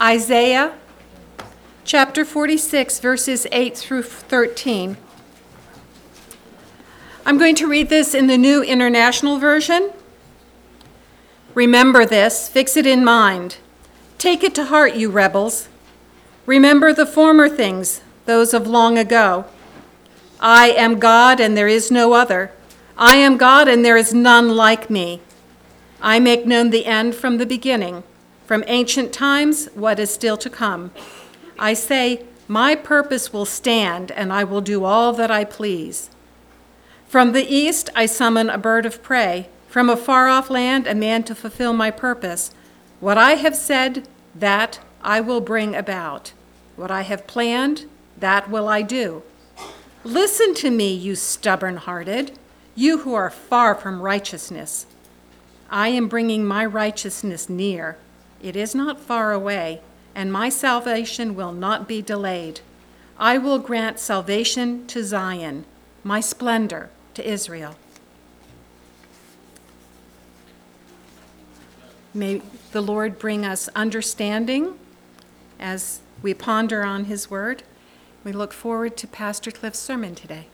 Isaiah chapter 46, verses 8 through 13. I'm going to read this in the New International Version. Remember this, fix it in mind. Take it to heart, you rebels. Remember the former things, those of long ago. I am God, and there is no other. I am God, and there is none like me. I make known the end from the beginning, from ancient times, what is still to come. I say, My purpose will stand, and I will do all that I please. From the east I summon a bird of prey, from a far off land a man to fulfill my purpose. What I have said, that I will bring about. What I have planned, that will I do. Listen to me, you stubborn hearted, you who are far from righteousness. I am bringing my righteousness near. It is not far away, and my salvation will not be delayed. I will grant salvation to Zion, my splendor to Israel. May the Lord bring us understanding as we ponder on his word. We look forward to Pastor Cliff's sermon today.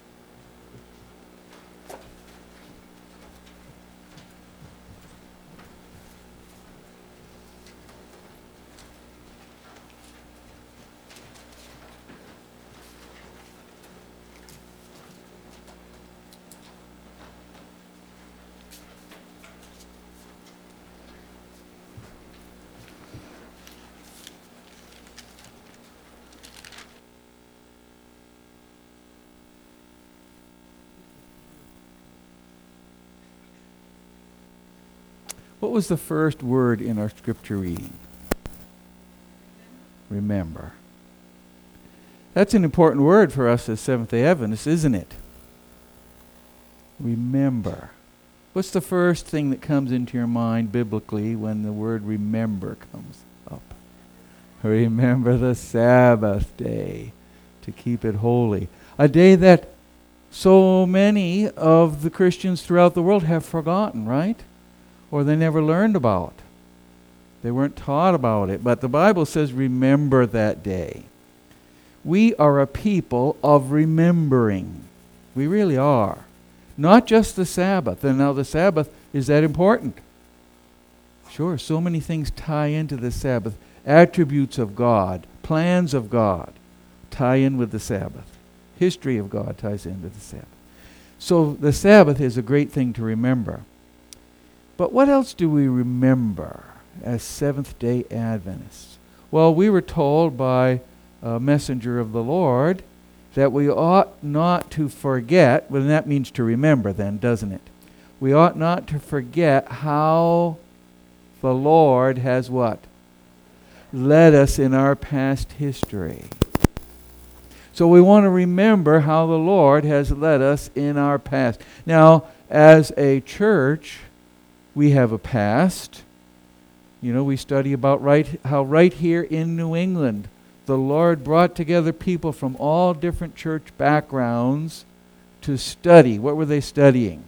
What was the first word in our scripture reading? Remember. That's an important word for us as Seventh day Adventists, isn't it? Remember. What's the first thing that comes into your mind biblically when the word remember comes up? Remember the Sabbath day to keep it holy. A day that so many of the Christians throughout the world have forgotten, right? Or they never learned about. They weren't taught about it. But the Bible says, remember that day. We are a people of remembering. We really are. Not just the Sabbath. And now the Sabbath, is that important? Sure, so many things tie into the Sabbath. Attributes of God, plans of God tie in with the Sabbath. History of God ties into the Sabbath. So the Sabbath is a great thing to remember. But what else do we remember as Seventh day Adventists? Well, we were told by a messenger of the Lord that we ought not to forget, well, that means to remember, then, doesn't it? We ought not to forget how the Lord has what? Led us in our past history. So we want to remember how the Lord has led us in our past. Now, as a church, we have a past. You know, we study about right how right here in New England the Lord brought together people from all different church backgrounds to study. What were they studying?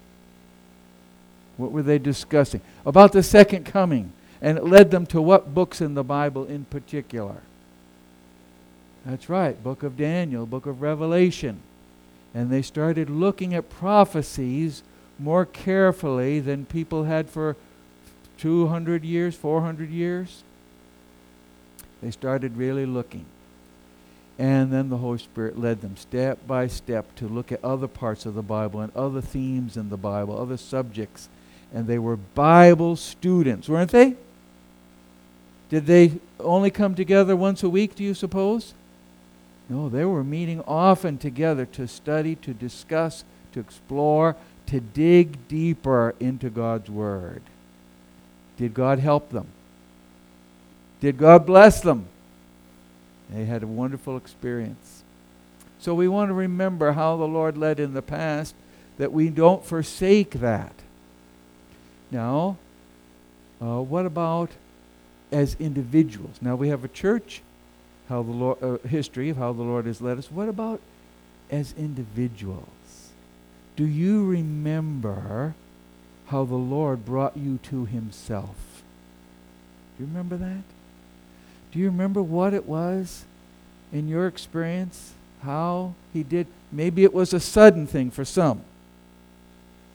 What were they discussing? About the second coming. And it led them to what books in the Bible in particular? That's right, book of Daniel, book of Revelation. And they started looking at prophecies more carefully than people had for 200 years, 400 years. They started really looking. And then the Holy Spirit led them step by step to look at other parts of the Bible and other themes in the Bible, other subjects. And they were Bible students, weren't they? Did they only come together once a week, do you suppose? No, they were meeting often together to study, to discuss, to explore, to dig deeper into God's Word. Did God help them? Did God bless them? They had a wonderful experience. So we want to remember how the Lord led in the past, that we don't forsake that. Now, uh, what about as individuals? Now we have a church, how the Lord, uh, history of how the Lord has led us. What about as individuals? Do you remember how the Lord brought you to Himself? Do you remember that? Do you remember what it was in your experience? How he did? Maybe it was a sudden thing for some.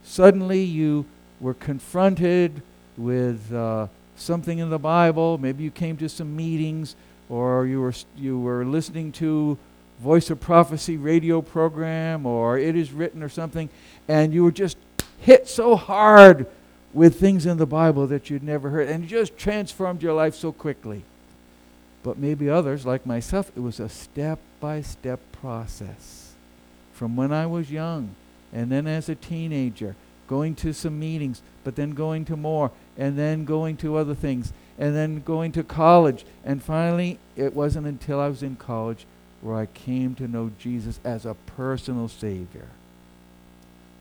Suddenly you were confronted with uh, something in the Bible. Maybe you came to some meetings or you were, you were listening to Voice of Prophecy radio program or It Is Written or something, and you were just hit so hard with things in the Bible that you'd never heard, and it just transformed your life so quickly. But maybe others, like myself, it was a step by step process. From when I was young, and then as a teenager, going to some meetings, but then going to more, and then going to other things, and then going to college. And finally, it wasn't until I was in college where I came to know Jesus as a personal Savior.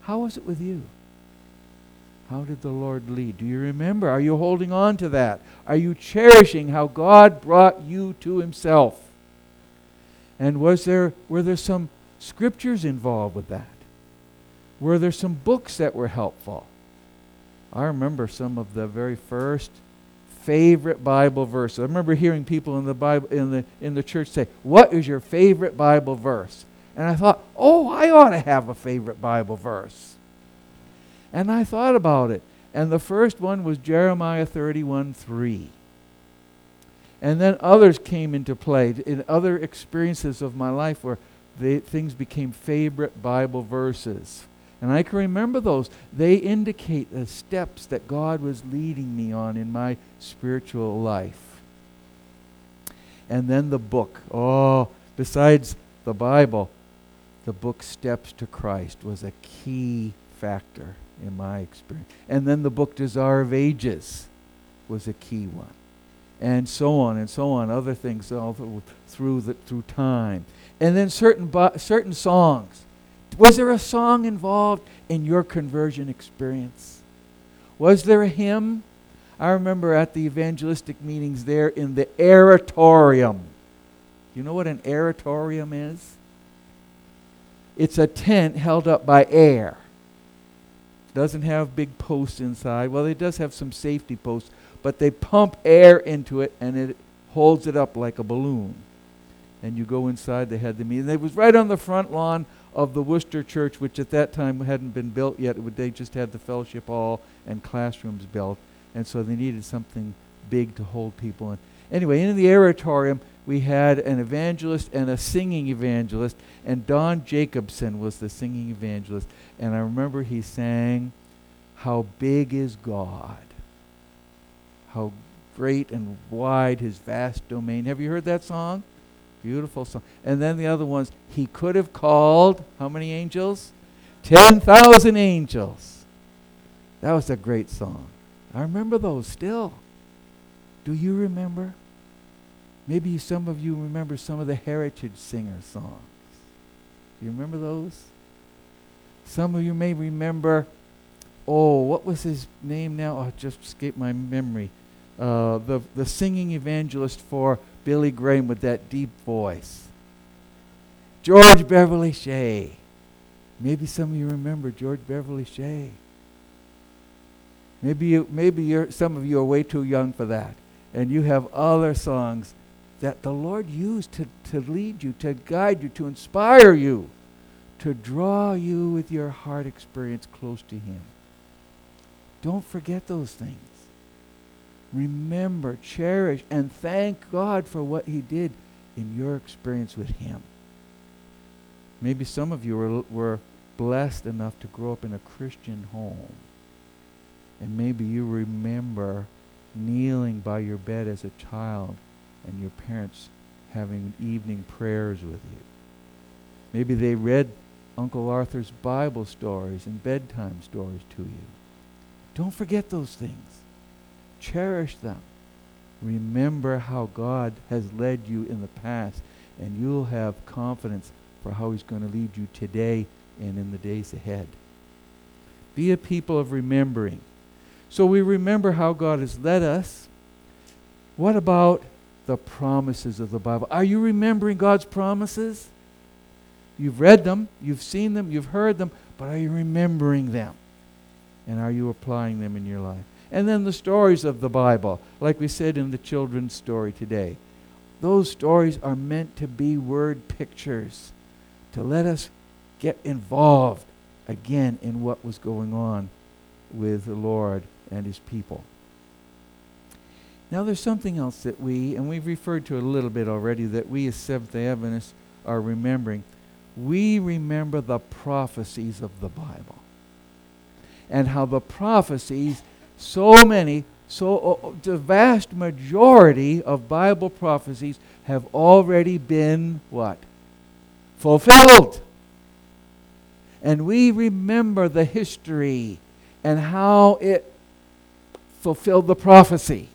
How was it with you? How did the Lord lead? Do you remember? Are you holding on to that? Are you cherishing how God brought you to Himself? And was there were there some scriptures involved with that? Were there some books that were helpful? I remember some of the very first favorite Bible verse. I remember hearing people in the Bible in the in the church say, "What is your favorite Bible verse?" And I thought, "Oh, I ought to have a favorite Bible verse." And I thought about it. And the first one was Jeremiah 31 3. And then others came into play in other experiences of my life where they, things became favorite Bible verses. And I can remember those. They indicate the steps that God was leading me on in my spiritual life. And then the book. Oh, besides the Bible, the book Steps to Christ was a key factor in my experience. And then the book Desire of Ages was a key one. And so on and so on, other things all through, the, through time. And then certain, bu- certain songs. Was there a song involved in your conversion experience? Was there a hymn? I remember at the evangelistic meetings there in the oratorium. You know what an oratorium is? It's a tent held up by air doesn't have big posts inside. Well, it does have some safety posts, but they pump air into it and it holds it up like a balloon. And you go inside, they had the meeting. It was right on the front lawn of the Worcester Church, which at that time hadn't been built yet. They just had the fellowship hall and classrooms built. And so they needed something big to hold people in. Anyway, in the oratorium, we had an evangelist and a singing evangelist, and Don Jacobson was the singing evangelist. And I remember he sang, How Big is God? How great and wide his vast domain. Have you heard that song? Beautiful song. And then the other ones, he could have called how many angels? 10,000 angels. That was a great song. I remember those still. Do you remember? Maybe some of you remember some of the Heritage Singer songs. Do you remember those? Some of you may remember, oh, what was his name now? Oh, just escaped my memory. Uh, the, the singing evangelist for Billy Graham with that deep voice. George Beverly Shea. Maybe some of you remember George Beverly Shea. Maybe you, maybe you're, some of you are way too young for that, and you have other songs that the Lord used to, to lead you, to guide you, to inspire you to draw you with your heart experience close to Him. Don't forget those things. Remember, cherish, and thank God for what He did in your experience with Him. Maybe some of you were, were blessed enough to grow up in a Christian home. And maybe you remember kneeling by your bed as a child and your parents having evening prayers with you. Maybe they read Uncle Arthur's Bible stories and bedtime stories to you. Don't forget those things. Cherish them. Remember how God has led you in the past, and you'll have confidence for how He's going to lead you today and in the days ahead. Be a people of remembering. So we remember how God has led us. What about the promises of the Bible? Are you remembering God's promises? You've read them, you've seen them, you've heard them, but are you remembering them? And are you applying them in your life? And then the stories of the Bible, like we said in the children's story today. those stories are meant to be word pictures, to let us get involved again in what was going on with the Lord and his people. Now, there's something else that we, and we've referred to it a little bit already, that we as Seventh day Adventists are remembering. We remember the prophecies of the Bible. And how the prophecies, so many, so uh, the vast majority of Bible prophecies have already been what? Fulfilled. And we remember the history and how it fulfilled the prophecy.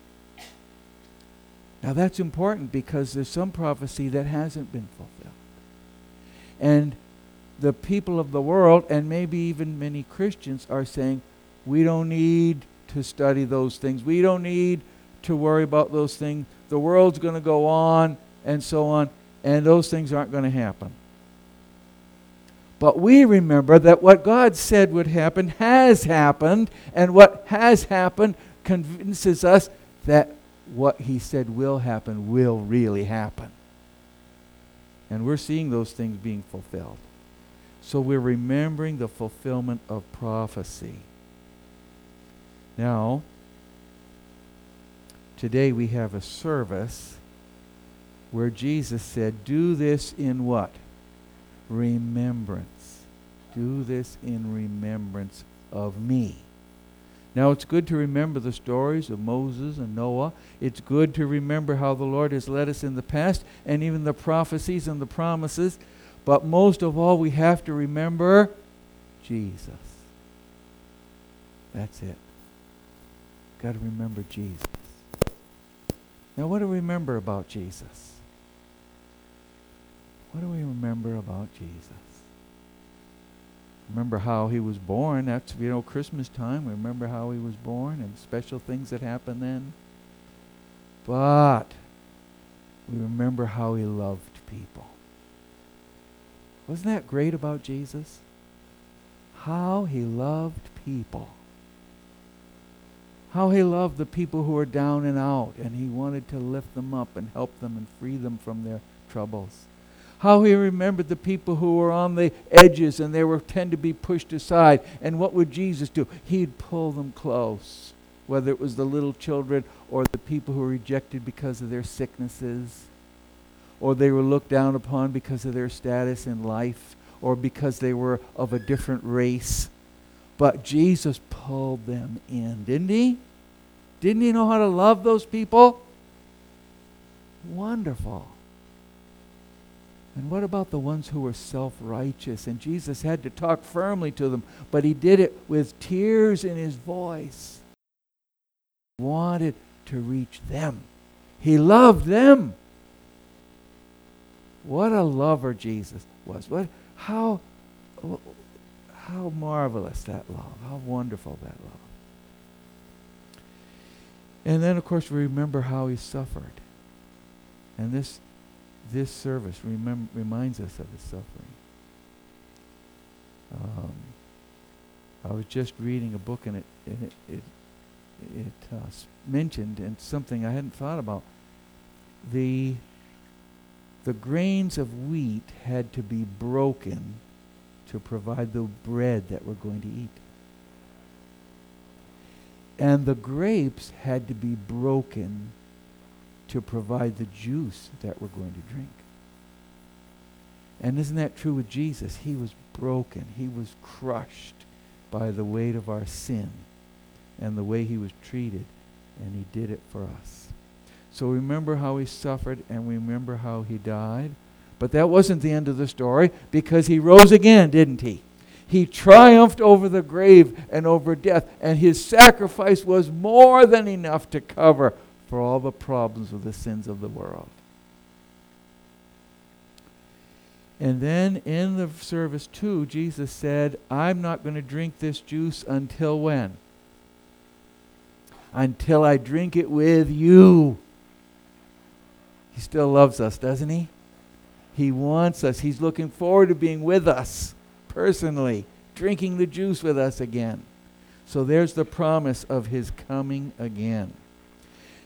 Now that's important because there's some prophecy that hasn't been fulfilled. And the people of the world, and maybe even many Christians, are saying, we don't need to study those things. We don't need to worry about those things. The world's going to go on and so on, and those things aren't going to happen. But we remember that what God said would happen has happened, and what has happened convinces us that what He said will happen will really happen. And we're seeing those things being fulfilled. So we're remembering the fulfillment of prophecy. Now, today we have a service where Jesus said, Do this in what? Remembrance. Do this in remembrance of me. Now, it's good to remember the stories of Moses and Noah. It's good to remember how the Lord has led us in the past and even the prophecies and the promises. But most of all, we have to remember Jesus. That's it. Got to remember Jesus. Now, what do we remember about Jesus? What do we remember about Jesus? Remember how he was born. That's, you know, Christmas time. We remember how he was born and special things that happened then. But we remember how he loved people. Wasn't that great about Jesus? How he loved people how he loved the people who were down and out, and he wanted to lift them up and help them and free them from their troubles. How he remembered the people who were on the edges and they were tend to be pushed aside. And what would Jesus do? He'd pull them close, whether it was the little children or the people who were rejected because of their sicknesses, or they were looked down upon because of their status in life, or because they were of a different race. But Jesus pulled them in, didn't he? Didn't he know how to love those people? Wonderful. And what about the ones who were self righteous? And Jesus had to talk firmly to them, but he did it with tears in his voice. He wanted to reach them, he loved them. What a lover Jesus was. What, how, how marvelous that love. How wonderful that love. And then, of course, we remember how he suffered. And this, this service remem- reminds us of his suffering. Um, I was just reading a book, and it, and it, it, it uh, mentioned, and something I hadn't thought about, the, the grains of wheat had to be broken to provide the bread that we're going to eat. And the grapes had to be broken to provide the juice that we're going to drink. And isn't that true with Jesus? He was broken. He was crushed by the weight of our sin and the way he was treated, and he did it for us. So remember how he suffered and remember how he died. But that wasn't the end of the story because he rose again, didn't he? He triumphed over the grave and over death, and his sacrifice was more than enough to cover for all the problems of the sins of the world. And then in the service, too, Jesus said, I'm not going to drink this juice until when? Until I drink it with you. He still loves us, doesn't he? He wants us. He's looking forward to being with us personally, drinking the juice with us again. So there's the promise of his coming again.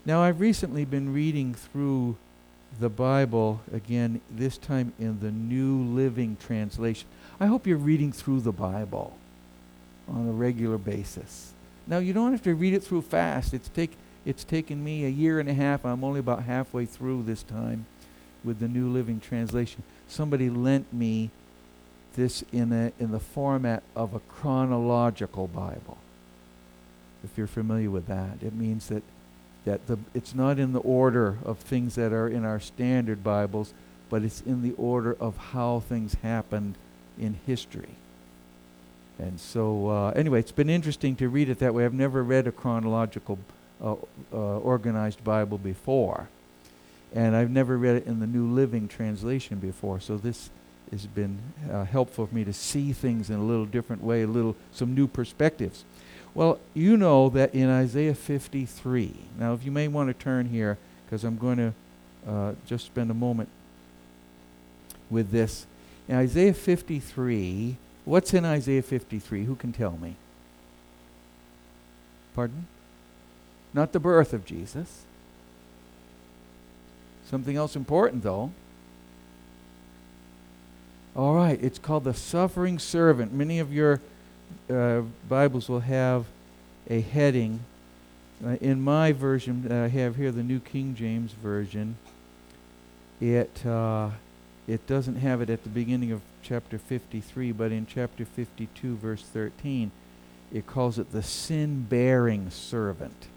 Now, I've recently been reading through the Bible again, this time in the New Living Translation. I hope you're reading through the Bible on a regular basis. Now, you don't have to read it through fast. It's, take, it's taken me a year and a half. I'm only about halfway through this time with the New Living Translation. Somebody lent me this in, a, in the format of a chronological Bible. If you're familiar with that, it means that, that the, it's not in the order of things that are in our standard Bibles, but it's in the order of how things happened in history. And so, uh, anyway, it's been interesting to read it that way. I've never read a chronological, uh, uh, organized Bible before. And I've never read it in the New Living Translation before. So this has been uh, helpful for me to see things in a little different way, a little some new perspectives. Well, you know that in Isaiah 53. Now, if you may want to turn here, because I'm going to uh, just spend a moment with this. In Isaiah 53, what's in Isaiah 53? Who can tell me? Pardon? Not the birth of Jesus. Something else important, though. All right, it's called the suffering servant. Many of your uh, Bibles will have a heading. Uh, in my version that I have here, the New King James Version, it uh, it doesn't have it at the beginning of chapter 53, but in chapter 52, verse 13, it calls it the sin-bearing servant.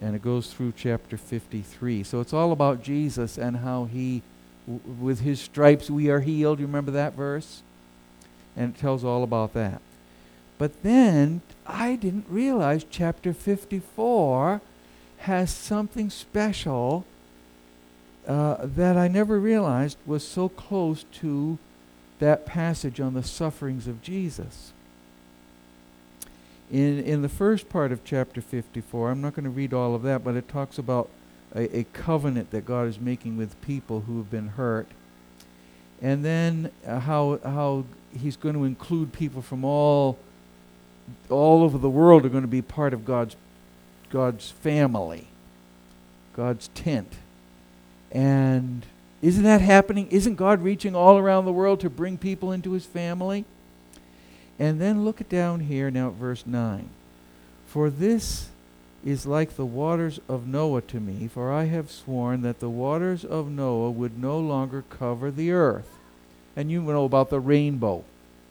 And it goes through chapter 53. So it's all about Jesus and how he with his stripes we are healed. You remember that verse? And it tells all about that. But then I didn't realize chapter 54 has something special uh, that I never realized was so close to that passage on the sufferings of Jesus. In, in the first part of chapter 54, I'm not going to read all of that, but it talks about a, a covenant that God is making with people who have been hurt. And then uh, how, how he's going to include people from all, all over the world are going to be part of God's, God's family, God's tent. And isn't that happening? Isn't God reaching all around the world to bring people into his family? And then look down here now at verse 9. For this is like the waters of Noah to me, for I have sworn that the waters of Noah would no longer cover the earth. And you know about the rainbow,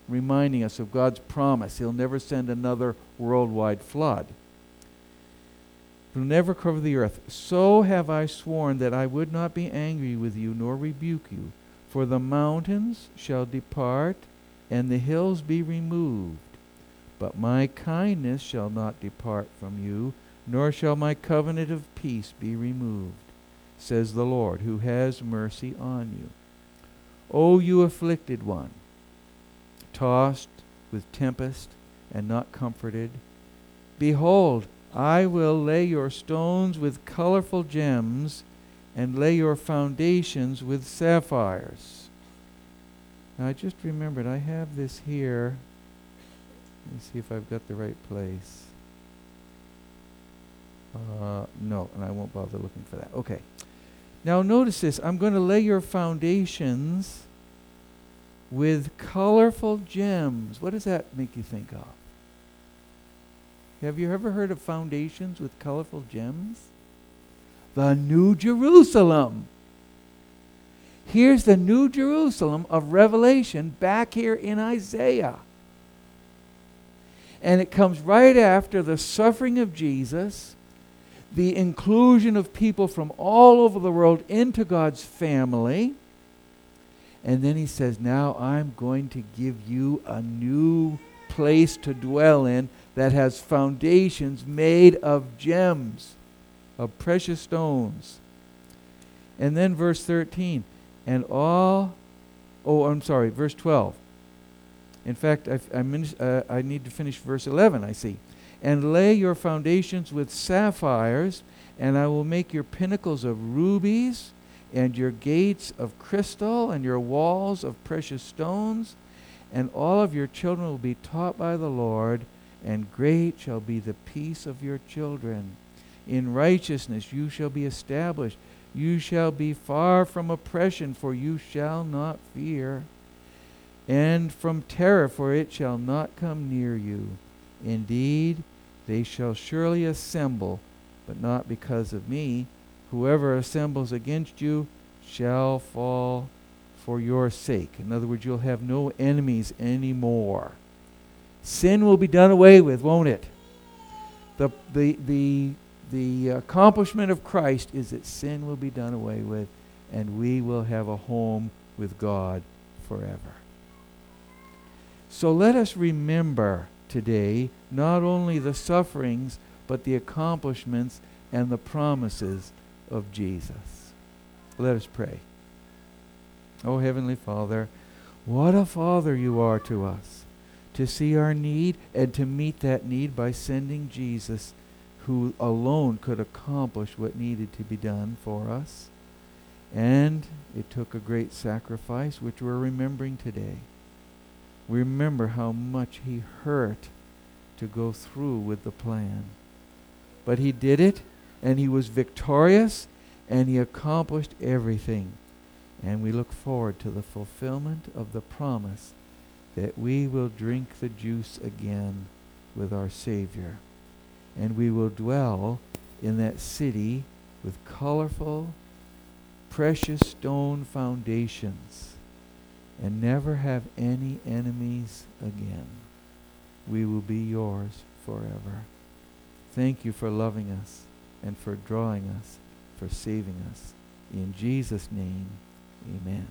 reminding us of God's promise. He'll never send another worldwide flood. Will never cover the earth. So have I sworn that I would not be angry with you nor rebuke you. For the mountains shall depart, and the hills be removed. But my kindness shall not depart from you, nor shall my covenant of peace be removed, says the Lord, who has mercy on you. O you afflicted one, tossed with tempest and not comforted, behold, I will lay your stones with colorful gems and lay your foundations with sapphires. Now, I just remembered I have this here. Let me see if I've got the right place. Uh, no, and I won't bother looking for that. Okay. Now notice this. I'm going to lay your foundations with colorful gems. What does that make you think of? Have you ever heard of foundations with colorful gems? The New Jerusalem. Here's the New Jerusalem of Revelation back here in Isaiah. And it comes right after the suffering of Jesus the inclusion of people from all over the world into God's family. And then he says, Now I'm going to give you a new place to dwell in that has foundations made of gems, of precious stones. And then verse 13, and all, oh, I'm sorry, verse 12. In fact, I, I, uh, I need to finish verse 11, I see and lay your foundations with sapphires, and I will make your pinnacles of rubies, and your gates of crystal, and your walls of precious stones. And all of your children will be taught by the Lord, and great shall be the peace of your children. In righteousness you shall be established. You shall be far from oppression, for you shall not fear, and from terror, for it shall not come near you. Indeed, they shall surely assemble, but not because of me. Whoever assembles against you shall fall for your sake. In other words, you'll have no enemies anymore. Sin will be done away with, won't it? The, the, the, the accomplishment of Christ is that sin will be done away with, and we will have a home with God forever. So let us remember today not only the sufferings, but the accomplishments and the promises of Jesus. Let us pray. Oh, Heavenly Father, what a Father you are to us to see our need and to meet that need by sending Jesus, who alone could accomplish what needed to be done for us. And it took a great sacrifice, which we're remembering today. Remember how much he hurt to go through with the plan. But he did it, and he was victorious, and he accomplished everything. And we look forward to the fulfillment of the promise that we will drink the juice again with our Savior. And we will dwell in that city with colorful, precious stone foundations and never have any enemies again. We will be yours forever. Thank you for loving us and for drawing us, for saving us. In Jesus' name, amen.